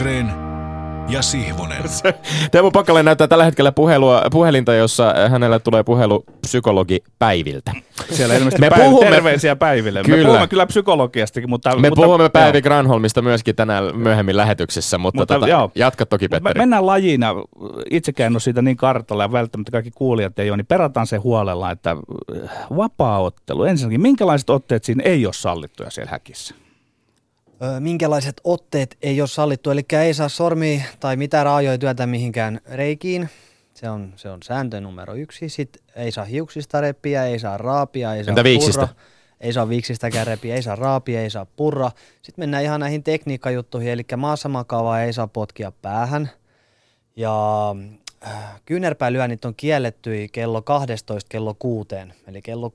Lundgren ja Sihvonen. Teemu Pakkalen näyttää tällä hetkellä puhelua, puhelinta, jossa hänellä tulee puhelu psykologi Päiviltä. Siellä ilmeisesti Me päiv- puhumme- terveisiä päiville. Kyllä. Me puhumme kyllä psykologiastakin, mutta... Me mutta, puhumme Päivi joo. Granholmista myöskin tänään myöhemmin lähetyksessä, mutta, Mutta tota, joo. jatka toki Mut me Petteri. mennään lajina, itsekään en ole siitä niin kartalla ja välttämättä kaikki kuulijat ei ole, niin perataan se huolella, että äh, vapaa-ottelu, ensinnäkin minkälaiset otteet siinä ei ole sallittuja siellä häkissä? Minkälaiset otteet ei ole sallittu, eli ei saa sormi tai mitä raajoja työtä mihinkään reikiin. Se on, se on sääntö numero yksi. Sitten ei saa hiuksista repiä, ei saa raapia, ei saa Entä viiksistä? purra. Ei saa viiksistäkään repiä, ei saa raapia, ei saa purra. Sitten mennään ihan näihin tekniikkajuttuihin, eli maassa makaavaa ei saa potkia päähän. Ja äh, kyynärpäälyönnit on kielletty kello 12 kello 6. Eli kello,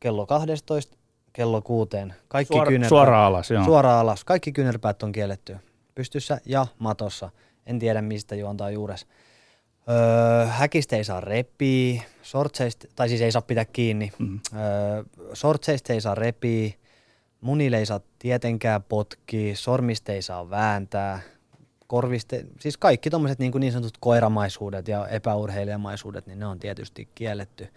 kello 12 kello 6. Kaikki Suora, kyynärpää- suoraan alas, joo. Suoraan alas. Kaikki kyynärpäät on kielletty. Pystyssä ja matossa. En tiedä mistä juontaa juures. Öö, häkistä ei saa repiä, sortseista, tai siis ei saa pitää kiinni. Mm. Öö, sortseista ei saa repiä, munille ei saa tietenkään potkia, sormista ei saa vääntää, korviste, siis kaikki tommoset niin, niin sanotut koiramaisuudet ja epäurheilijamaisuudet, niin ne on tietysti kielletty.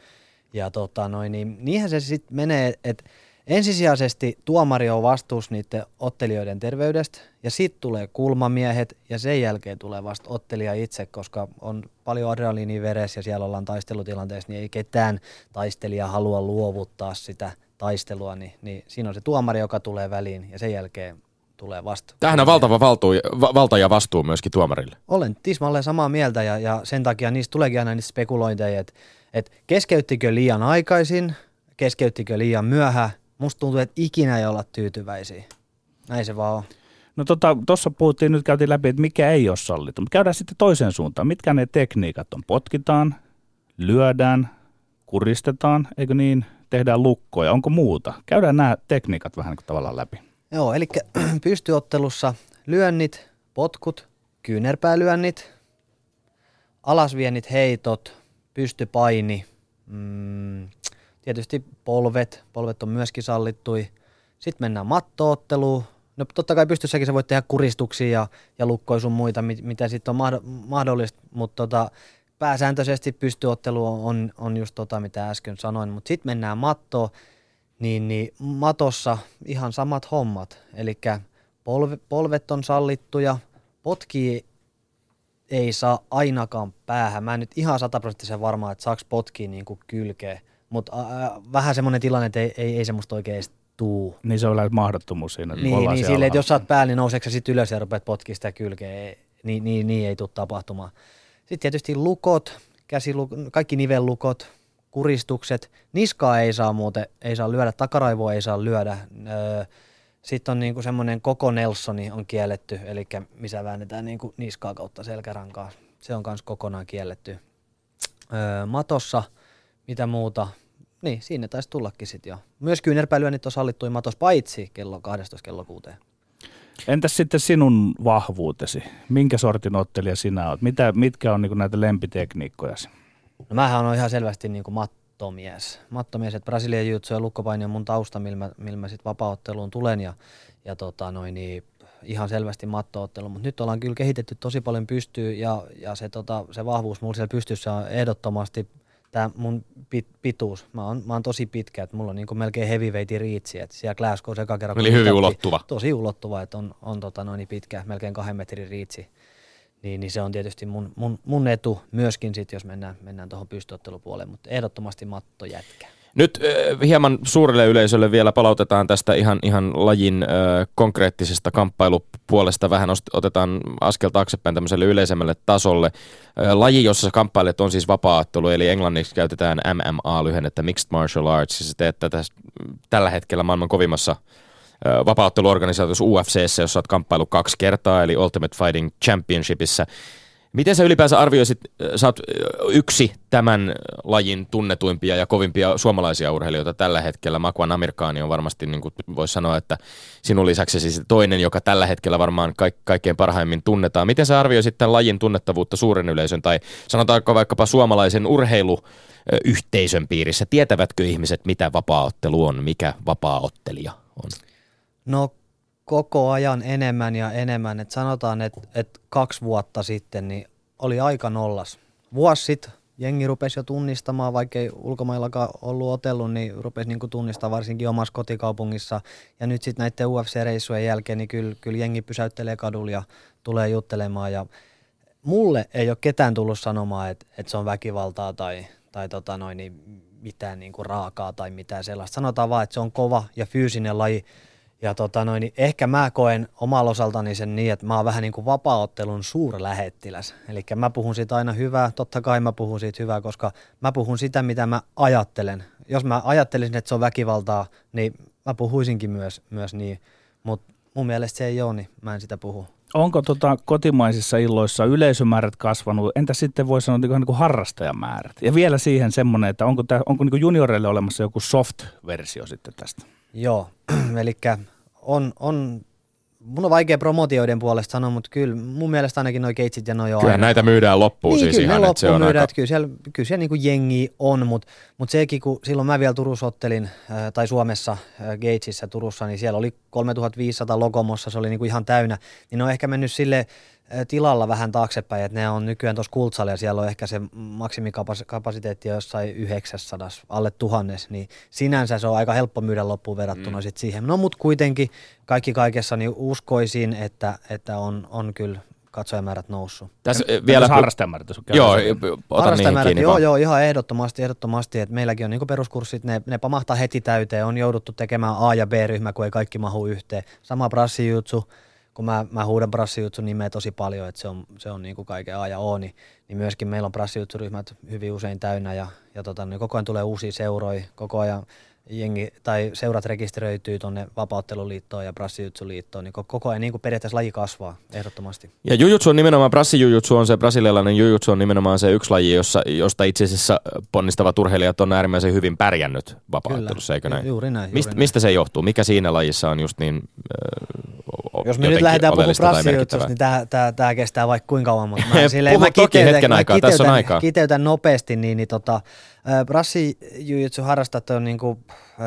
Ja tota noin, niin niinhän se sitten menee, että ensisijaisesti tuomari on vastuus niiden ottelijoiden terveydestä ja sitten tulee kulmamiehet ja sen jälkeen tulee vasta ottelija itse, koska on paljon adrenaliinia veressä ja siellä ollaan taistelutilanteessa, niin ei ketään taistelija halua luovuttaa sitä taistelua, niin, niin siinä on se tuomari, joka tulee väliin ja sen jälkeen tulee vasta. Tämähän on valtava valtuu, va- valta ja vastuu myöskin tuomarille. Olen tismalleen samaa mieltä ja, ja sen takia niistä tuleekin aina niitä spekulointeja, että, että keskeyttikö liian aikaisin, keskeyttikö liian myöhään. Musta tuntuu, että ikinä ei olla tyytyväisiä. Näin se vaan on. No tuossa tota, puhuttiin, nyt käytiin läpi, että mikä ei ole sallittu. Mutta käydään sitten toiseen suuntaan. Mitkä ne tekniikat on? Potkitaan, lyödään, kuristetaan, eikö niin? Tehdään lukkoja. Onko muuta? Käydään nämä tekniikat vähän niin kuin tavallaan läpi. Joo, eli pystyottelussa lyönnit, potkut, kyynärpäälyönnit, alasviennit, heitot, pystypaini, mm, tietysti polvet, polvet on myöskin sallittui. Sitten mennään mattootteluun. No totta kai pystyssäkin sä voit tehdä kuristuksia ja, ja lukkoja sun muita, mit- mitä sitten on mahdo- mahdollista, mutta tota, pääsääntöisesti pystyottelu on, on, on just tota, mitä äsken sanoin, mutta sitten mennään mattoon, niin, niin matossa ihan samat hommat. Eli polve, polvet on sallittuja, potki ei saa ainakaan päähän. Mä en nyt ihan sataprosenttisen varma, että saaks potkia niin kuin kylkeä, mutta vähän semmoinen tilanne, että ei, ei, ei semmoista oikein tuu. Niin se on lähes mahdottomuus siinä. että Niin, niin silleen, että jos sä oot päällä, niin nouseeko sitten ylös ja rupeat potkimaan sitä kylkeä, niin, niin, niin ei tule tapahtumaan. Sitten tietysti lukot, käsiluk, kaikki nivellukot, kuristukset, niskaa ei saa muuten, ei saa lyödä, takaraivoa ei saa lyödä. Öö, Sitten on niinku semmoinen koko Nelsoni on kielletty, eli missä väännetään niinku niskaa kautta selkärankaa. Se on myös kokonaan kielletty. Öö, matossa, mitä muuta, niin siinä taisi tullakin sitten jo. Myös kyynärpäilyönnit on sallittu matos paitsi kello 12 kello 6. Entäs sitten sinun vahvuutesi? Minkä sortin ottelija sinä oot? Mitä, mitkä on niin näitä lempitekniikkojasi? No mähän on ihan selvästi niin kuin mattomies. Mattomies, että Brasilian jutsu ja lukkopaini on mun tausta, millä mä, millä mä sit vapaaotteluun tulen ja, ja tota noin, niin ihan selvästi mattoottelu. Mutta nyt ollaan kyllä kehitetty tosi paljon pystyy ja, ja se, tota, se vahvuus mulla siellä pystyssä on ehdottomasti tämä mun pit, pituus. Mä oon, mä oon tosi pitkä, että mulla on niin melkein heavyweightin riitsi, että siellä Glasgow eka kerran. Eli hyvin ulottuva. Tosi ulottuva, että on, on tota noin niin pitkä, melkein kahden metrin riitsi. Niin, niin se on tietysti mun, mun, mun etu myöskin sit, jos mennään, mennään tuohon pystyottelupuoleen, mutta ehdottomasti matto jätkä. Nyt hieman suurelle yleisölle vielä palautetaan tästä ihan, ihan lajin konkreettisesta kamppailupuolesta. Vähän otetaan askel taaksepäin tämmöiselle yleisemmälle tasolle. Laji, jossa kamppailet on siis vapaattelu, eli englanniksi käytetään MMA-lyhennettä Mixed Martial Arts. Sä teet tätä tällä hetkellä maailman kovimmassa vapaatteluorganisaatiossa UFCssä, jossa olet kamppailu kaksi kertaa, eli Ultimate Fighting Championshipissa. Miten sä ylipäänsä arvioisit, äh, sä oot äh, yksi tämän lajin tunnetuimpia ja kovimpia suomalaisia urheilijoita tällä hetkellä. Makwan Amirkaani on varmasti, niin kuin voisi sanoa, että sinun lisäksi siis toinen, joka tällä hetkellä varmaan kaik- kaikkein parhaimmin tunnetaan. Miten sä arvioisit tämän lajin tunnettavuutta suuren yleisön tai sanotaanko vaikkapa suomalaisen urheiluyhteisön piirissä? Tietävätkö ihmiset, mitä vapaaottelu on, mikä vapaaottelija on? No koko ajan enemmän ja enemmän. Et sanotaan, että et kaksi vuotta sitten niin oli aika nollas. Vuosi sitten jengi rupesi jo tunnistamaan, vaikka ei ulkomaillakaan ollut otellut, niin rupesi niin tunnistaa varsinkin omassa kotikaupungissa. Ja nyt sitten näiden UFC-reissujen jälkeen, niin kyllä, kyllä jengi pysäyttelee kadulla ja tulee juttelemaan. Ja mulle ei ole ketään tullut sanomaan, että, että se on väkivaltaa tai, tai tota noin, niin mitään niin kuin raakaa tai mitään sellaista. Sanotaan vaan, että se on kova ja fyysinen laji. Ja tota noin, niin ehkä mä koen omalla osaltani sen niin, että mä oon vähän niin kuin vapaaottelun suurlähettiläs. Eli mä puhun siitä aina hyvää, totta kai mä puhun siitä hyvää, koska mä puhun sitä, mitä mä ajattelen. Jos mä ajattelisin, että se on väkivaltaa, niin mä puhuisinkin myös, myös niin. Mutta mun mielestä se ei ole, niin mä en sitä puhu onko tota kotimaisissa illoissa yleisömäärät kasvanut? Entä sitten voi sanoa niin kuin harrastajamäärät? Ja vielä siihen semmoinen, että onko, tää, onko niin junioreille olemassa joku soft-versio sitten tästä? Joo, eli on, on mun on vaikea promotioiden puolesta sanoa, mutta kyllä mun mielestä ainakin noi keitsit ja noi on Kyllä aina. näitä myydään loppuun niin, siis kyllä ihan, että se on myydään, aika... kyllä siellä, kyllä siellä niin jengi on, mutta, mutta sekin kun silloin mä vielä Turussa ottelin, äh, tai Suomessa äh, Gatesissa Turussa, niin siellä oli 3500 logomossa, se oli niin kuin ihan täynnä, niin ne on ehkä mennyt sille tilalla vähän taaksepäin, että ne on nykyään tuossa kultsalla ja siellä on ehkä se maksimikapasiteetti jossain 900, alle tuhannes, niin sinänsä se on aika helppo myydä loppuun verrattuna mm. sit siihen. No mutta kuitenkin kaikki kaikessa niin uskoisin, että, että on, on kyllä katsojamäärät noussut. Tässä ja, vielä harrastajamäärät, Joo, niihin kiinni joo, joo, ihan ehdottomasti, ehdottomasti, että meilläkin on niin peruskurssit, ne, ne pamahtaa heti täyteen, on jouduttu tekemään A- ja B-ryhmä, kun ei kaikki mahu yhteen. Sama brassijutsu, kun mä, mä huudan brassijutsun nimeä tosi paljon, että se on, se on niin kuin kaiken A ja O, niin, niin myöskin meillä on brassijutsuryhmät hyvin usein täynnä ja, ja tota, niin koko ajan tulee uusia seuroja, koko ajan jengi, tai seurat rekisteröityy tuonne vapautteluliittoon ja brassijutsuliittoon, niin koko ajan niin kuin periaatteessa laji kasvaa ehdottomasti. Ja jujutsu on nimenomaan, brassijujutsu on se, brasilialainen jujutsu on nimenomaan se yksi laji, jossa, josta itse asiassa ponnistavat urheilijat on äärimmäisen hyvin pärjännyt vapauttelussa, eikö näin? Juuri näin. Mist, juuri mistä näin. se johtuu? Mikä siinä lajissa on just niin äh, Jos me nyt lähdetään puhumaan brassijutsusta, niin tämä kestää vaikka kuinka kauan, mutta mä, silleen, mä kiteytän, hetken aikaa, tässä on aikaa. kiteytän nopeasti, niin, niin tota, Brassijujutsu harrastajat on niinku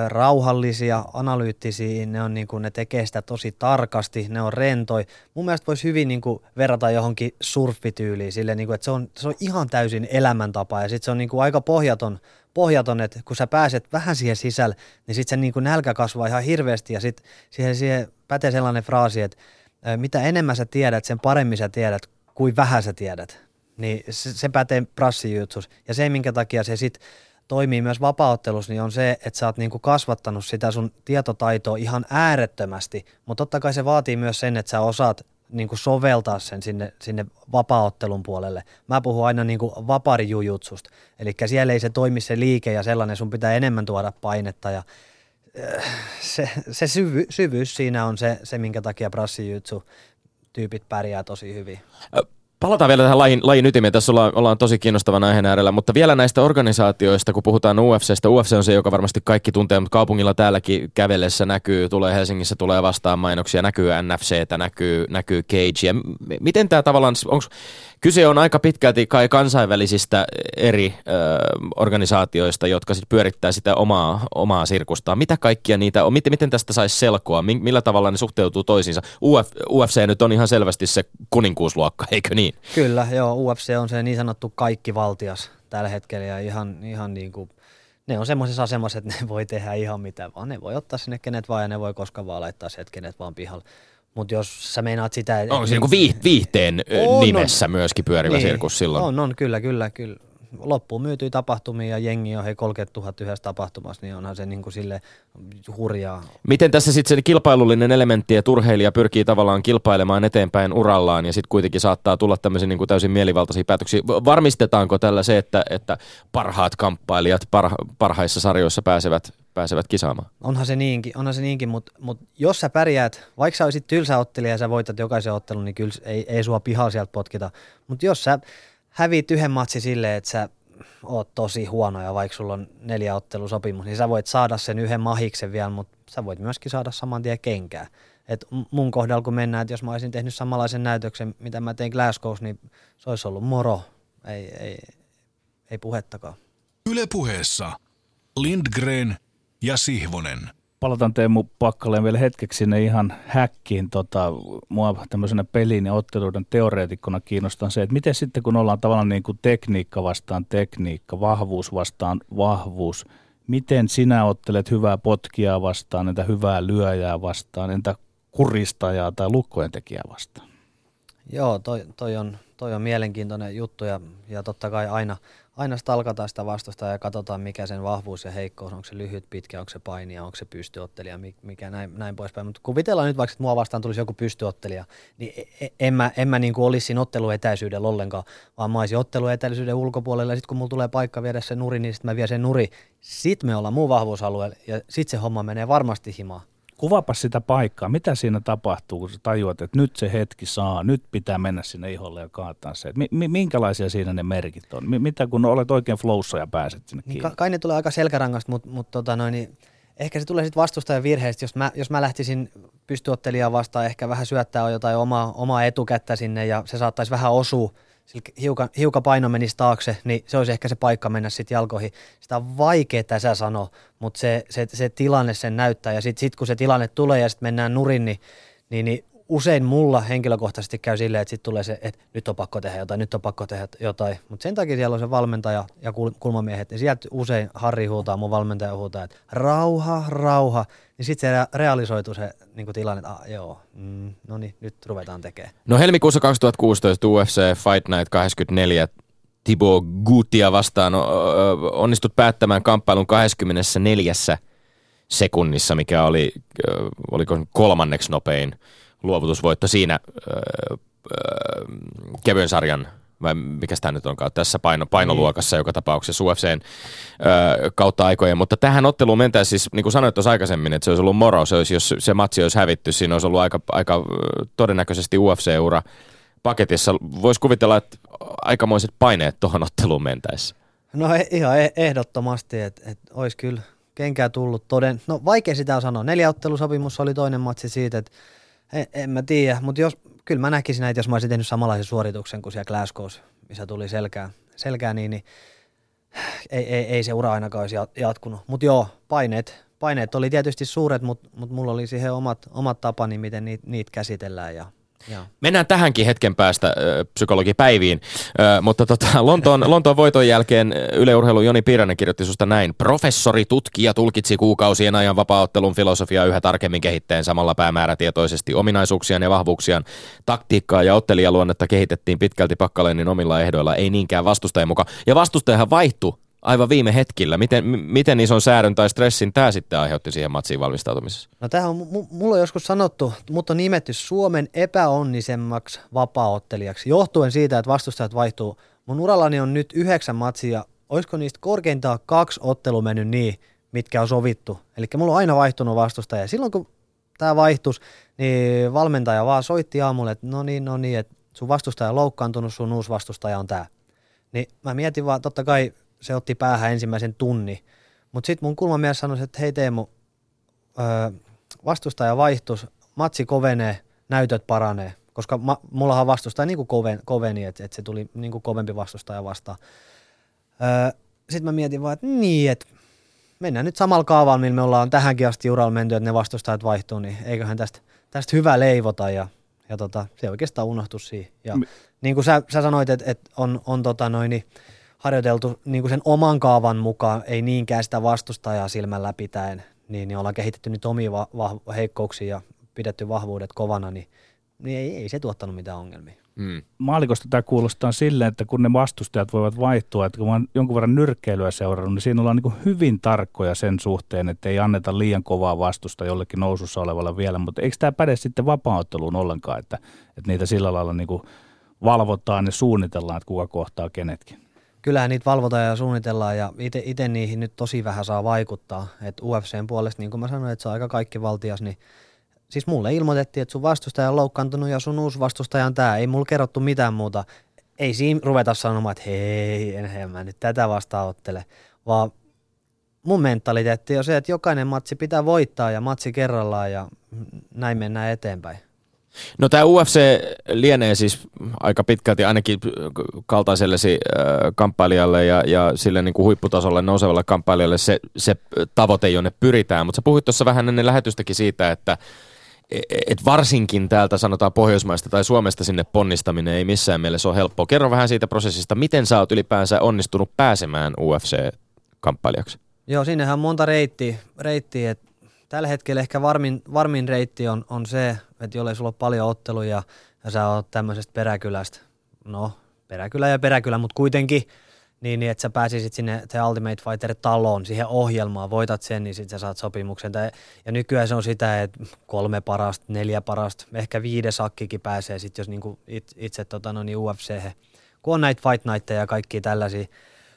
rauhallisia, analyyttisiä, ne, on niinku, ne tekee sitä tosi tarkasti, ne on rentoi. Mun mielestä voisi hyvin niinku verrata johonkin surfityyliin, sille, niinku, että se on, se on ihan täysin elämäntapa ja sitten se on niinku aika pohjaton, pohjaton, että kun sä pääset vähän siihen sisälle, niin sitten se niinku nälkä kasvaa ihan hirveästi ja sitten siihen, siihen pätee sellainen fraasi, että mitä enemmän sä tiedät, sen paremmin sä tiedät, kuin vähän sä tiedät niin se, se pätee prassijutsus. Ja se, minkä takia se sitten toimii myös vapauttelussa, niin on se, että sä oot niinku kasvattanut sitä sun tietotaitoa ihan äärettömästi, mutta totta kai se vaatii myös sen, että sä osaat niinku soveltaa sen sinne, sinne vapaaottelun puolelle. Mä puhun aina niinku vaparijujutsusta, eli siellä ei se toimi se liike ja sellainen, sun pitää enemmän tuoda painetta ja äh, se, se syvy, syvyys siinä on se, se minkä takia prassijutsu tyypit pärjää tosi hyvin. Palataan vielä tähän lajin, lajin ytimeen. Tässä ollaan, ollaan tosi kiinnostavan aiheen äärellä, mutta vielä näistä organisaatioista, kun puhutaan UFCstä. UFC on se, joka varmasti kaikki tuntee, mutta kaupungilla täälläkin kävellessä näkyy, tulee Helsingissä, tulee vastaan mainoksia, näkyy NFCtä, näkyy, näkyy Cagea. Miten tämä tavallaan, onko kyse on aika pitkälti kai kansainvälisistä eri ö, organisaatioista, jotka sit pyörittää sitä omaa, omaa sirkustaan. Mitä kaikkia niitä on? Miten, miten tästä saisi selkoa? Millä tavalla ne suhteutuu toisiinsa? Uf, UFC nyt on ihan selvästi se kuninkuusluokka, eikö niin? Kyllä, joo. UFC on se niin sanottu kaikki valtias tällä hetkellä ja ihan, ihan niin kuin ne on semmoisessa asemassa, että ne voi tehdä ihan mitä vaan. Ne voi ottaa sinne kenet vaan ja ne voi koskaan vaan laittaa sieltä kenet vaan pihalle. Mutta jos sä meinaat sitä... Onko se niinku viihteen on, nimessä on. myöskin pyörivä niin, sirkus silloin? On, on, kyllä, kyllä, kyllä loppuun myytyi tapahtumia ja jengi on hei 30 000 yhdessä tapahtumassa, niin onhan se niin kuin sille hurjaa. Miten tässä sitten se kilpailullinen elementti, että urheilija pyrkii tavallaan kilpailemaan eteenpäin urallaan ja sitten kuitenkin saattaa tulla tämmöisiä niin kuin täysin mielivaltaisia päätöksiä. Varmistetaanko tällä se, että, että parhaat kamppailijat parha, parhaissa sarjoissa pääsevät, pääsevät kisaamaan? Onhan se niinkin, onhan se niinkin mutta, mutta jos sä pärjäät, vaikka sä olisit tylsä ottelija ja sä voitat jokaisen ottelun, niin kyllä ei, ei sua pihaa sieltä potkita. Mutta jos sä häviit yhden matsi silleen, että sä oot tosi huono ja vaikka sulla on neljä ottelusopimus, niin sä voit saada sen yhden mahiksen vielä, mutta sä voit myöskin saada saman tien kenkää. Et mun kohdalla kun mennään, että jos mä olisin tehnyt samanlaisen näytöksen, mitä mä tein Glasgow, niin se olisi ollut moro. Ei, ei, ei puhettakaan. Yle puheessa Lindgren ja Sihvonen. Palataan Teemu Pakkaleen vielä hetkeksi sinne ihan häkkiin. Tota, mua tämmöisenä pelin ja otteluiden teoreetikkona kiinnostaa se, että miten sitten kun ollaan tavallaan niin kuin tekniikka vastaan tekniikka, vahvuus vastaan vahvuus, miten sinä ottelet hyvää potkia vastaan, entä hyvää lyöjää vastaan, entä kuristajaa tai lukkojen tekijää vastaan? Joo, toi, toi, on, toi on mielenkiintoinen juttu ja, ja totta kai aina, aina stalkataan sitä vastusta ja katsotaan mikä sen vahvuus ja heikkous, onko se lyhyt, pitkä, onko se painija, onko se pystyottelija, mikä näin, näin poispäin. Mutta kuvitellaan nyt vaikka, että mua vastaan tulisi joku pystyottelija, niin e, e, en mä, en mä niin kuin olisi siinä otteluetäisyydellä ollenkaan, vaan mä olisin otteluetäisyyden ulkopuolella ja sitten kun mulla tulee paikka viedä se nuri, niin sitten mä vien sen nuri. Sitten me ollaan muu vahvuusalueella ja sitten se homma menee varmasti himaan. Kuvapa sitä paikkaa. Mitä siinä tapahtuu, kun sä tajuat, että nyt se hetki saa, nyt pitää mennä sinne iholle ja kaataa se. Mi- minkälaisia siinä ne merkit on? M- mitä kun olet oikein flowssa ja pääset sinne niin kiinni? Ka- kai ne tulee aika selkärangasta, mutta mut, tota noin, niin ehkä se tulee sitten vastustajan virheistä. Jos mä, jos mä lähtisin pystyottelijaa vastaan ehkä vähän syöttää jotain omaa, omaa etukättä sinne ja se saattaisi vähän osua – hiukan, hiukan paino menisi taakse, niin se olisi ehkä se paikka mennä sitten jalkoihin. Sitä on vaikea tässä sanoa, mutta se, se, se tilanne sen näyttää. Ja sitten sit kun se tilanne tulee ja sitten mennään nurin, niin, niin, niin usein mulla henkilökohtaisesti käy silleen, että sitten tulee se, että nyt on pakko tehdä jotain, nyt on pakko tehdä jotain. Mutta sen takia siellä on se valmentaja ja kulmamiehet, niin sieltä usein Harri huutaa, mun valmentaja huutaa, että rauha, rauha. Niin sitten se realisoituu se niin tilanne, että ah, joo, mm, no niin, nyt ruvetaan tekemään. No helmikuussa 2016 UFC Fight Night 24 Thibaut Gutia vastaan onnistut päättämään kamppailun 24 sekunnissa, mikä oli, oliko kolmanneksi nopein luovutusvoitto siinä öö, öö, kevyen sarjan vai mikä tämä nyt onkaan, tässä paino, painoluokassa joka tapauksessa UFCn öö, kautta aikojen. Mutta tähän otteluun mentäisiin siis, niin kuin sanoit tuossa aikaisemmin, että se olisi ollut moro, se olisi, jos se matsi olisi hävitty, siinä olisi ollut aika, aika todennäköisesti UFC-ura paketissa. Voisi kuvitella, että aikamoiset paineet tuohon otteluun mentäessä. No e- ihan e- ehdottomasti, että et olisi kyllä kenkää tullut toden. No vaikea sitä sanoa. Neljä ottelusopimus oli toinen matsi siitä, että en, en mä tiedä, mutta jos, kyllä mä näkisin näitä, jos mä olisin tehnyt samanlaisen suorituksen kuin siellä Glasgow, missä tuli selkää, selkää niin, niin ei, ei, ei, se ura ainakaan olisi jatkunut. Mutta joo, paineet, paineet oli tietysti suuret, mutta mut mulla oli siihen omat, omat tapani, miten niitä, niitä käsitellään ja Joo. Mennään tähänkin hetken päästä psykologipäiviin, mutta tota, Lontoon, Lontoon voiton jälkeen Yle Urheilu Joni Piiranen kirjoitti susta näin. Professori, tutkija tulkitsi kuukausien ajan vapaaottelun filosofiaa yhä tarkemmin kehittäen samalla päämäärätietoisesti ominaisuuksiaan ja vahvuuksiaan. Taktiikkaa ja ottelijaluonnetta kehitettiin pitkälti Pakkalenin omilla ehdoilla, ei niinkään vastustajan mukaan. Ja vastustajahan vaihtui aivan viime hetkillä. Miten, miten ison säädön tai stressin tämä sitten aiheutti siihen matsiin valmistautumisessa? No tämähän on, m- mulla on joskus sanottu, mutta on nimetty Suomen epäonnisemmaksi vapaaottelijaksi, johtuen siitä, että vastustajat vaihtuu. Mun urallani on nyt yhdeksän matsia, olisiko niistä korkeintaan kaksi ottelu mennyt niin, mitkä on sovittu. Eli mulla on aina vaihtunut vastustaja. Silloin kun tämä vaihtus, niin valmentaja vaan soitti aamulle, että no niin, no niin, että sun vastustaja on loukkaantunut, sun uusi vastustaja on tämä. Niin mä mietin vaan, totta kai se otti päähän ensimmäisen tunni. Mutta sitten mun kulmamies sanoi, että hei Teemu, öö, vastustaja vaihtus, matsi kovenee, näytöt paranee. Koska ma, mullahan vastustaja niin kuin koven, koveni, että et se tuli niin kuin kovempi vastustaja vastaan. Öö, sitten mä mietin vaan, että niin, että mennään nyt samalla kaavalla, millä me ollaan tähänkin asti uralla menty, että ne vastustajat vaihtuu, niin eiköhän tästä, tästä hyvä leivota ja, ja tota, se oikeastaan unohtu siihen. Ja M- niin kuin sä, sä sanoit, että, että on, on tota noin, niin, harjoiteltu niin kuin sen oman kaavan mukaan, ei niinkään sitä vastustajaa silmällä pitäen, niin, niin ollaan kehitetty nyt omia va- va- heikkouksia ja pidetty vahvuudet kovana, niin, niin ei, ei se tuottanut mitään ongelmia. Mm. Maalikosta tämä kuulostaa silleen, että kun ne vastustajat voivat vaihtua, että kun olen jonkun verran nyrkkeilyä seurannut, niin siinä ollaan niin hyvin tarkkoja sen suhteen, että ei anneta liian kovaa vastusta jollekin nousussa olevalle vielä, mutta eikö tämä päde sitten vapaaotteluun ollenkaan, että, että niitä sillä lailla niin valvotaan ja suunnitellaan, että kuka kohtaa kenetkin? Kyllähän niitä valvotaan ja suunnitellaan ja itse niihin nyt tosi vähän saa vaikuttaa. Et UFCn puolesta, niin kuin mä sanoin, että se on aika kaikki valtias, niin siis mulle ilmoitettiin, että sun vastustaja on loukkaantunut ja sun uusi vastustaja on tämä. Ei mulla kerrottu mitään muuta. Ei siinä ruveta sanomaan, että hei, enhän mä nyt tätä vastaanottele, vaan mun mentaliteetti on se, että jokainen matsi pitää voittaa ja matsi kerrallaan ja näin mennään eteenpäin. No tämä UFC lienee siis aika pitkälti ainakin kaltaisellesi äh, kamppailijalle ja, ja sille niin kuin huipputasolle nousevalle kamppailijalle se, se tavoite, jonne pyritään. Mutta sä puhuit tuossa vähän ennen lähetystäkin siitä, että e, et varsinkin täältä sanotaan Pohjoismaista tai Suomesta sinne ponnistaminen ei missään mielessä ole helppoa. Kerro vähän siitä prosessista, miten sä oot ylipäänsä onnistunut pääsemään UFC-kamppailijaksi? Joo, sinnehän on monta reittiä, reittiä että tällä hetkellä ehkä varmin, varmin reitti on, on se, että jollei sulla ole paljon otteluja ja sä oot tämmöisestä peräkylästä, no peräkylä ja peräkylä, mutta kuitenkin, niin, niin että sä pääsisit sinne The Ultimate Fighter-taloon, siihen ohjelmaan, voitat sen, niin sitten sä saat sopimuksen. Ja nykyään se on sitä, että kolme parasta, neljä parasta, ehkä viides akkikin pääsee sitten, jos niinku itse, itse tota, no niin UFC, kun on näitä Fight Nightteja ja kaikki tällaisia.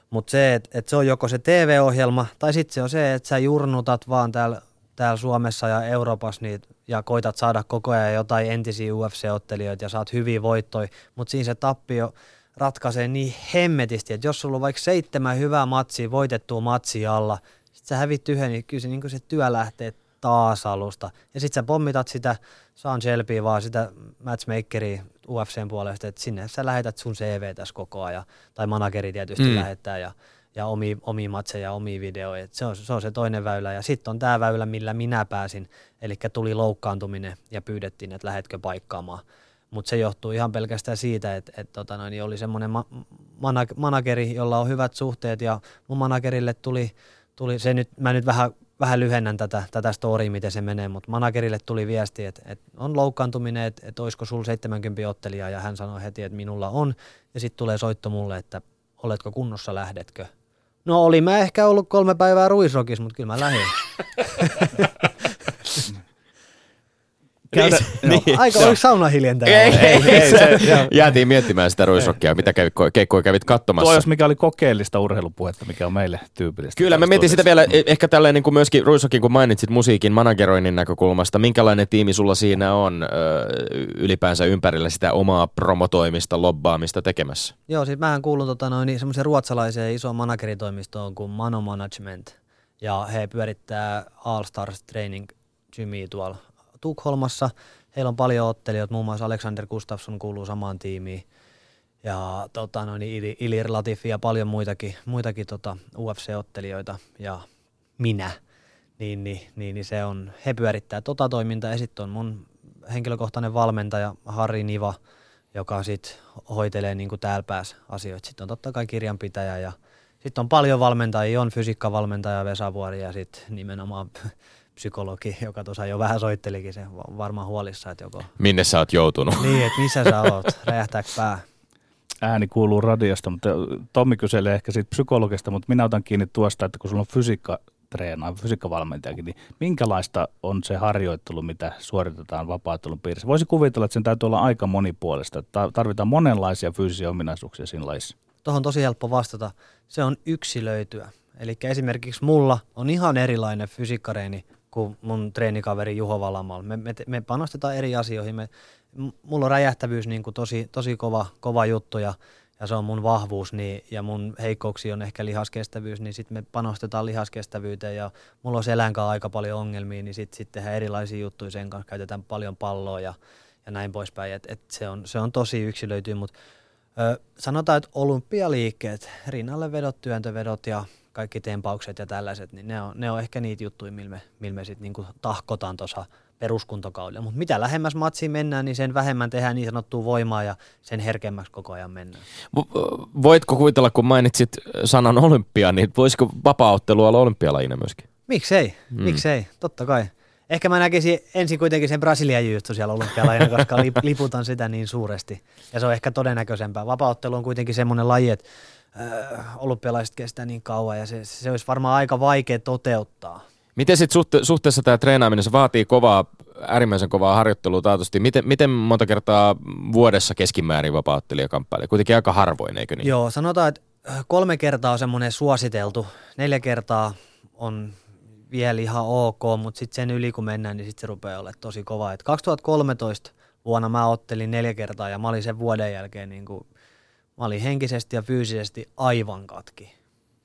Mutta se, että et se on joko se TV-ohjelma, tai sitten se on se, että sä jurnutat vaan täällä täällä Suomessa ja Euroopassa niin, ja koitat saada koko ajan jotain entisiä UFC-ottelijoita ja saat hyviä voittoja, mutta siinä se tappio ratkaisee niin hemmetisti, että jos sulla on vaikka seitsemän hyvää matsia, voitettua matsia alla, sit sä hävit yhden, niin kyllä se, niin se työ lähtee taas alusta. Ja sit sä pommitat sitä Sean Shelbyä vaan sitä matchmakeria UFCn puolesta, että sinne sä lähetät sun CV tässä koko ajan, tai manageri tietysti mm. lähettää ja ja omia, omia matseja, omia videoja. se, on, se on se toinen väylä. Ja sitten on tämä väylä, millä minä pääsin. Eli tuli loukkaantuminen ja pyydettiin, että lähetkö paikkaamaan. Mutta se johtuu ihan pelkästään siitä, että et, tota noin, oli semmoinen ma- manag- manageri, jolla on hyvät suhteet. Ja mun managerille tuli, tuli se nyt, mä nyt vähän, vähän lyhennän tätä, tätä storya, miten se menee, mutta managerille tuli viesti, että, että on loukkaantuminen, että, että olisiko sulla 70 ottelija, ja hän sanoi heti, että minulla on, ja sitten tulee soitto mulle, että oletko kunnossa, lähdetkö? No oli mä ehkä ollut kolme päivää ruisrokissa, mutta kyllä mä lähdin. Käydä, niin, niin, Aika oliko sauna hiljentää? Ei, ei, ei, ei se, jäätiin miettimään sitä ruisrokkia, mitä kävit, keikkoja kävit katsomassa. Tuo jos mikä oli kokeellista urheilupuhetta, mikä on meille tyypillistä. Kyllä, mä mietin sitä vielä e- ehkä tälleen niin kuin myöskin ruisrokin, kun mainitsit musiikin manageroinnin näkökulmasta. Minkälainen tiimi sulla siinä on ö, ylipäänsä ympärillä sitä omaa promotoimista, lobbaamista tekemässä? Joo, siis mähän kuulun tota, noin, semmoiseen ruotsalaiseen isoon manageritoimistoon kuin Mano Management. Ja he pyörittää All Stars Training Gymia tuolla Tukholmassa. Heillä on paljon ottelijoita, muun muassa Alexander Gustafsson kuuluu samaan tiimiin. Ja tota, no, niin Ilir Latifi ja paljon muitakin, muitakin tota, UFC-ottelijoita ja minä. Niin, niin, niin, niin, se on, he pyörittää tota toimintaa ja sitten on mun henkilökohtainen valmentaja Harri Niva, joka sitten hoitelee niin täällä päässä asioita. Sitten on totta kai kirjanpitäjä ja sitten on paljon valmentajia, on fysiikkavalmentaja Vesa Vuori ja sitten nimenomaan psykologi, joka tuossa jo vähän soittelikin se varmaan huolissa, että joko... Minne sä oot joutunut? Niin, että missä sä oot, räjähtääkö pää? Ääni kuuluu radiosta, mutta Tommi kyselee ehkä siitä psykologista, mutta minä otan kiinni tuosta, että kun sulla on fysiikka treenaa, fysiikkavalmentajakin, niin minkälaista on se harjoittelu, mitä suoritetaan vapaattelun piirissä? Voisi kuvitella, että sen täytyy olla aika monipuolista, että tarvitaan monenlaisia fyysisiä ominaisuuksia siinä lajissa. Tuohon on tosi helppo vastata. Se on yksilöityä. Eli esimerkiksi mulla on ihan erilainen fysiikkareeni kuin mun treenikaveri Juho Valamal. Me, me, me panostetaan eri asioihin. Me, mulla on räjähtävyys niin kuin tosi, tosi kova, kova juttu ja, ja se on mun vahvuus niin, ja mun heikkouksi on ehkä lihaskestävyys, niin sitten me panostetaan lihaskestävyyteen ja mulla on selänkaan aika paljon ongelmia, niin sitten sit tehdään erilaisia juttuja sen kanssa, käytetään paljon palloa ja, ja näin poispäin. Et, et se, on, se on tosi yksilöity, mutta sanotaan, että olympialiikkeet, rinnalle vedot, työntövedot ja kaikki tempaukset ja tällaiset, niin ne on, ne on ehkä niitä juttuja, millä me, millä me sitten niinku tahkotaan tuossa peruskuntokaudella. Mutta mitä lähemmäs matsiin mennään, niin sen vähemmän tehdään niin sanottua voimaa ja sen herkemmäksi koko ajan mennään. Voitko kuvitella, kun mainitsit sanan olympia, niin voisiko vapaaottelu olla olympialajina myöskin? Miksei, hmm. miksei, totta kai. Ehkä mä näkisin ensin kuitenkin sen Brasilian jyytty siellä olympialajina, koska liputan sitä niin suuresti. Ja se on ehkä todennäköisempää. Vapaaottelu on kuitenkin semmoinen laji, että olympialaiset kestää niin kauan ja se, se olisi varmaan aika vaikea toteuttaa. Miten sitten suhte- suhteessa tämä treenaaminen, se vaatii kovaa, äärimmäisen kovaa harjoittelua taatusti. Miten, miten monta kertaa vuodessa keskimäärin vapauttelija kamppailee? Kuitenkin aika harvoin, eikö niin? Joo, sanotaan, että kolme kertaa on semmoinen suositeltu. Neljä kertaa on vielä ihan ok, mutta sitten sen yli kun mennään, niin sitten se rupeaa olemaan tosi kova. Et 2013 vuonna mä ottelin neljä kertaa ja mä olin sen vuoden jälkeen niin kuin Mä olin henkisesti ja fyysisesti aivan katki.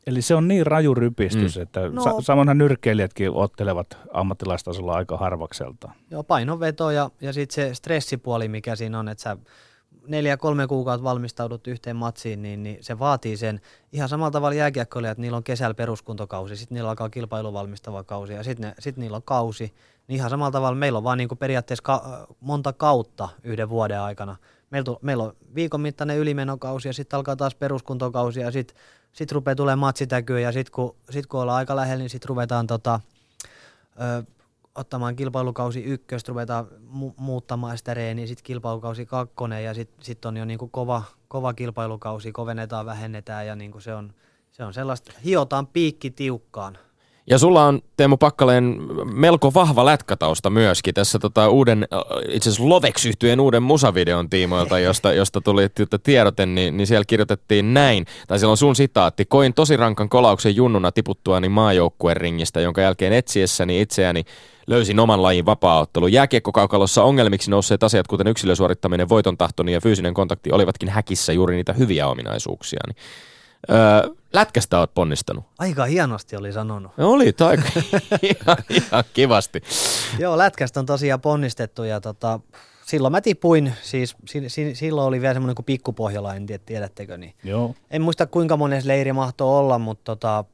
Eli se on niin raju rypistys, Mm. että No. sa- samoinhan nyrkkeilijätkin ottelevat ammattilaistasolla aika harvakselta. Joo, painonveto ja, ja sitten se stressipuoli, mikä siinä on, että sä neljä, kolme kuukautta valmistaudut yhteen matsiin, niin, niin se vaatii sen ihan samalla tavalla jääkiekkoilijat, että niillä on kesällä peruskuntokausi, sitten niillä alkaa kilpailuvalmistava kausi ja sitten sit niillä on kausi. Niin ihan samalla tavalla meillä on vaan niinku periaatteessa ka- monta kautta yhden vuoden aikana. Meillä, meillä on viikon mittainen ylimenokausi ja sitten alkaa taas peruskuntokausi ja sitten sit rupeaa tulemaan matsitäkyä ja sitten kun, sit kun ollaan aika lähellä, niin sitten ruvetaan tota, ö, ottamaan kilpailukausi ykköstä, ruvetaan mu- muuttamaan sitä reeniä, sitten kilpailukausi kakkonen ja sitten sit on jo niinku kova, kova kilpailukausi, kovennetaan, vähennetään ja niinku se, on, se on sellaista, hiotaan piikki tiukkaan. Ja sulla on Teemu Pakkaleen melko vahva lätkätausta myöskin tässä tota uuden, äh, itse asiassa lovex uuden musavideon tiimoilta, josta, josta tuli tiedote, niin, niin siellä kirjoitettiin näin, tai siellä on sun sitaatti, koin tosi rankan kolauksen junnuna tiputtuani maajoukkueen ringistä, jonka jälkeen etsiessäni itseäni löysin oman lajin vapaaottelu. Jääkiekkokaukalossa ongelmiksi nousseet asiat, kuten yksilösuorittaminen, voitontahtoni ja fyysinen kontakti, olivatkin häkissä juuri niitä hyviä ominaisuuksia. Öö, lätkästä oot ponnistanut. Aika hienosti oli sanonut. No oli aika ihan, ihan kivasti. Joo, lätkästä on tosiaan ponnistettu ja tota, silloin mä tipuin, siis si, si, silloin oli vielä semmoinen kuin pikkupohjala, en tiedä tiedättekö, niin Joo. en muista kuinka mones leiri mahtoi olla, mutta tota,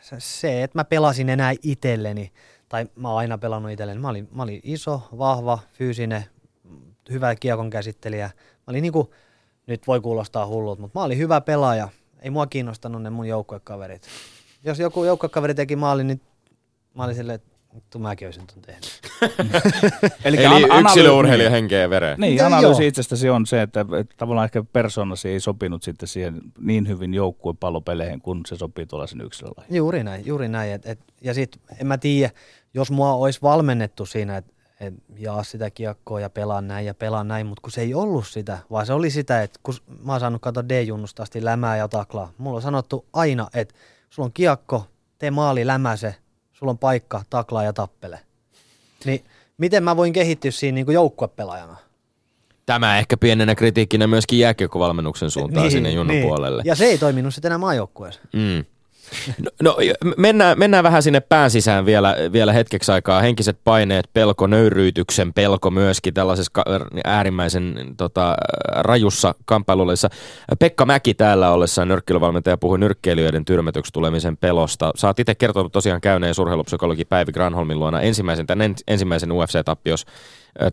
se- se, että mä pelasin enää itselleni, tai mä oon aina pelannut itselleni, mä olin, mä olin iso, vahva, fyysinen, hyvä kiekon käsittelijä. Mä olin niinku, nyt voi kuulostaa hullut, mutta mä olin hyvä pelaaja. Ei mua kiinnostanut ne mun joukkuekaverit. Jos joku joukkuekaveri teki maalin, niin mä olin silleen, että vittu mäkin olisin ton tehnyt. Eli, an- yksilöurheilija henkeä ja vereen. Niin, No analyysi itsestäsi on se, että, että tavallaan ehkä persoonasi ei sopinut sitten siihen niin hyvin joukkuepallopeleihin, kun se sopii tuollaisen yksilölajiin. Juuri näin, juuri näin. Et, et, ja sitten en mä tiedä, jos mua olisi valmennettu siinä, että et jaa sitä kiekkoa ja pelaa näin ja pelaa näin, mutta kun se ei ollut sitä, vaan se oli sitä, että kun mä oon saanut katsoa D-junnusta asti lämää ja taklaa. Mulla on sanottu aina, että sulla on kiekko, tee maali, lämäse, sulla on paikka, taklaa ja tappele. Niin miten mä voin kehittyä siinä niin joukkuepelaajana? Tämä ehkä pienenä kritiikkinä myöskin jääkiekkovalmennuksen suuntaan sinne Junnun puolelle. Ja se ei toiminut sitten enää maajoukkueessa. Mm. No, no mennään, mennään vähän sinne pään sisään vielä, vielä hetkeksi aikaa. Henkiset paineet, pelko, nöyryytyksen pelko myöskin tällaisessa äärimmäisen tota, rajussa kamppailullissa. Pekka Mäki täällä ollessaan nyrkkeilyvalmentaja puhui nyrkkeilijöiden tyrmätyksi tulemisen pelosta. Oot itse kertonut tosiaan käyneen urheilupsykologi Päivi Granholmin luona ensimmäisen, tämän en- ensimmäisen UFC-tappios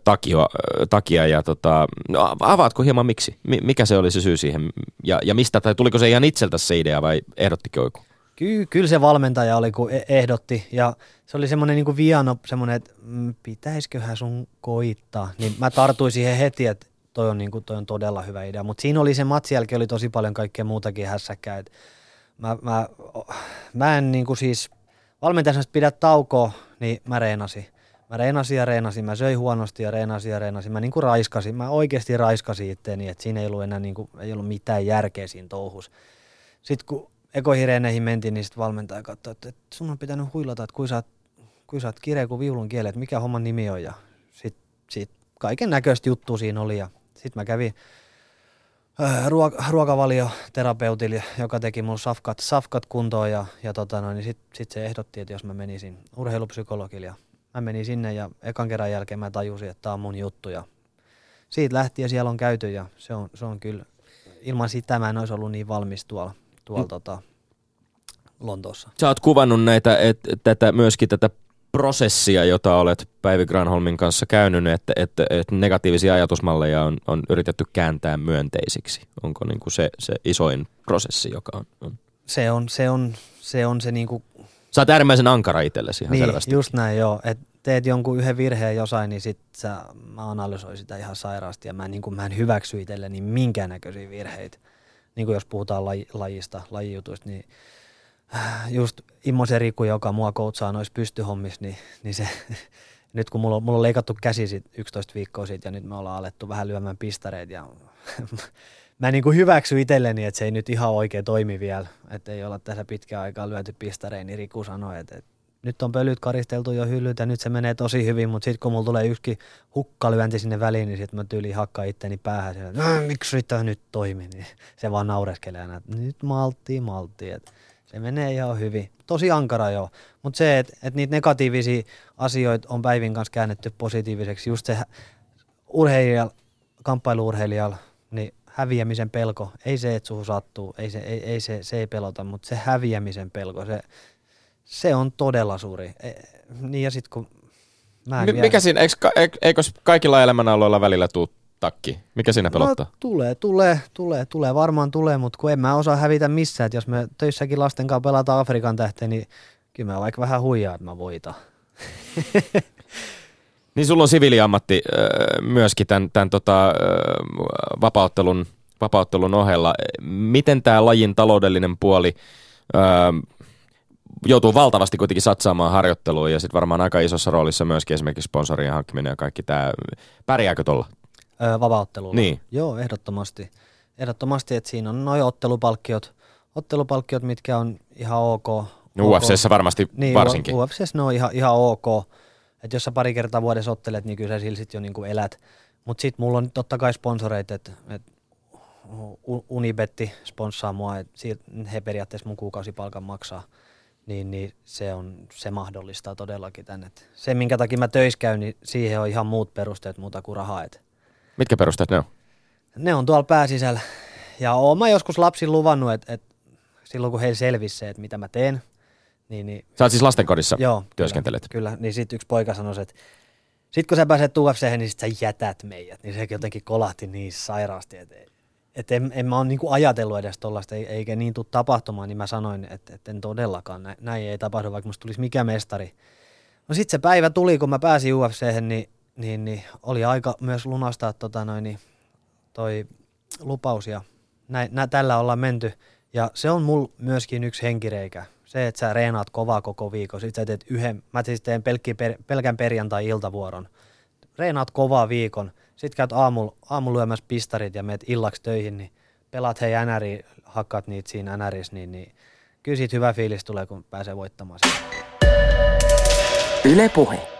takia, takia ja tota, no, avaatko hieman miksi? Mi- mikä se oli se syy siihen ja, ja mistä, tai tuliko se ihan itseltä se idea vai ehdottiko joku? Ky- kyllä se valmentaja oli, kun e- ehdotti. Ja se oli semmoinen niin viano, semmoinen, että mm, pitäisiköhän sun koittaa. Niin mä tartuin siihen heti, että toi on, niin kuin, toi on todella hyvä idea. Mutta siinä oli se matsi jälkeen oli tosi paljon kaikkea muutakin hässäkkää. Et mä, mä, mä en niin kuin siis, valmentaja sanoi, että pidä taukoa, niin mä reenasin. Mä reenasin ja reenasin, mä söin huonosti ja reenasin ja reenasin. Mä niin kuin raiskasin, mä oikeasti raiskasin itteeni, että siinä ei ollut enää niin kuin, ei ollut mitään järkeä siinä touhus. Sitten kun ekohireeneihin mentiin, niin sitten valmentaja katsoi, että, että sun on pitänyt huilata, että kuinka sä oot, sä oot kireä kuin viulun kieli, että mikä homman nimi on. Ja sitten sit kaiken näköistä juttua siinä oli. Ja sitten mä kävin äh, ruok- ruokavalioterapeutille, joka teki mun safkat, safkat kuntoon ja, ja tota noin, niin sitten sit se ehdotti, että jos mä menisin urheilupsykologille ja mä menin sinne ja ekan kerran jälkeen mä tajusin, että tää on mun juttu ja siitä lähtien siellä on käyty ja se on, se on kyllä, ilman sitä mä en olisi ollut niin valmis tuolla, tuolla mm. tota, Lontoossa. Sä oot kuvannut näitä, et, tätä, myöskin tätä prosessia, jota olet Päivi Granholmin kanssa käynyt, että, että, että negatiivisia ajatusmalleja on, on yritetty kääntää myönteisiksi. Onko niin kuin se, se isoin prosessi, joka on? on? Se on se, on, se, on se niinku, Sä oot äärimmäisen ankara itsellesi ihan niin, selvästi. just näin joo, että teet jonkun yhden virheen jossain, niin sit sä, mä analysoin sitä ihan sairaasti ja mä en, niinku, mä en hyväksy itselleni minkäännäköisiä virheitä. Niin kuin jos puhutaan laji, lajista, lajijutuista, niin äh, just Immo se Riku, joka mua koutsaa noissa pystyhommissa, niin, niin se, nyt kun mulla on, mulla on leikattu käsi sit 11 viikkoa siitä ja nyt me ollaan alettu vähän lyömään pistareita ja mä niin kuin hyväksy itselleni, että se ei nyt ihan oikein toimi vielä, että ei olla tässä pitkään aikaa lyöty pistareita, niin Riku sanoi, että, että nyt on pölyt karisteltu jo hyllyt ja nyt se menee tosi hyvin, mutta sitten kun mulla tulee yksikin hukkalyönti sinne väliin, niin sitten mä tyyliin hakkaan itteni päähän siellä, että "Äh, miksi tämä nyt toimi, niin se vaan naureskelee aina, että nyt malttii, malttii, että Se menee ihan hyvin. Tosi ankara joo. Mutta se, että et niitä negatiivisia asioita on päivin kanssa käännetty positiiviseksi. Just se urheilijalla, kamppailuurheilijalla, niin häviämisen pelko, ei se, että suhu sattuu, ei se, ei, ei se, se ei pelota, mutta se häviämisen pelko, se, se on todella suuri. E, niin ja sitten kun mä M- Mikä siinä, eikö, eikö kaikilla elämänaloilla välillä tuu takki? Mikä siinä pelottaa? No, tulee, tulee, tulee, tulee, varmaan tulee, mutta kun en mä osaa hävitä missään, että jos me töissäkin lasten kanssa pelataan Afrikan tähteen, niin kyllä mä vaikka vähän huijaa, että mä voitan. niin sulla on siviiliammatti äh, myöskin tämän, tämän tota, äh, vapauttelun, vapauttelun ohella. Miten tämä lajin taloudellinen puoli äh, joutuu valtavasti kuitenkin satsaamaan harjoitteluun ja sitten varmaan aika isossa roolissa myöskin esimerkiksi sponsorien hankkiminen ja kaikki tämä. Pärjääkö tuolla? Öö, vapauttelulla? Niin. Joo, ehdottomasti. Ehdottomasti, että siinä on noin ottelupalkkiot, ottelupalkkiot, mitkä on ihan ok. No UFCssä varmasti niin, varsinkin. UFCssä ne on ihan, ihan ok. Että jos sä pari kertaa vuodessa ottelet, niin kyllä sä sillä sit jo niin kuin elät. Mutta sitten mulla on totta kai sponsoreita, että et Unibetti sponssaa mua, että he periaatteessa mun kuukausipalkan maksaa – niin, niin se, on, se mahdollistaa todellakin tänne. Et se, minkä takia mä töissä käyn, niin siihen on ihan muut perusteet muuta kuin rahaa. Et Mitkä perusteet ne on? Ne on tuolla pääsisällä. Ja oon mä joskus lapsin luvannut, että, että silloin kun heillä selvisi se, että mitä mä teen, niin... niin Sä oot siis lastenkodissa Joo, työskentelet? Kyllä, kyllä. niin sitten yksi poika sanoi, että sit kun sä pääset UFC, niin sit sä jätät meidät. Niin sekin jotenkin kolahti niin sairaasti, että että en, en mä ole niinku ajatellut edes tuollaista, eikä niin tule tapahtumaan, niin mä sanoin, että, että en todellakaan, näin, näin ei tapahdu, vaikka musta tulisi mikä mestari. No sitten se päivä tuli, kun mä pääsin UFC, niin, niin, niin oli aika myös lunastaa tota noin, niin toi lupaus ja näin, nä, tällä ollaan menty. Ja se on mulla myöskin yksi henkireikä. Se, että sä reenaat kovaa koko viikon. Sitten sä teet yhden, mä siis teen pelkki, pelkän perjantai-iltavuoron. Reenaat kovaa viikon sitten käyt aamulla aamu lyömässä pistarit ja meet illaksi töihin, niin pelaat hei NRI, hakkaat niitä siinä NRissä, niin, niin kyllä siitä hyvä fiilis tulee, kun pääsee voittamaan. Yle Puhe.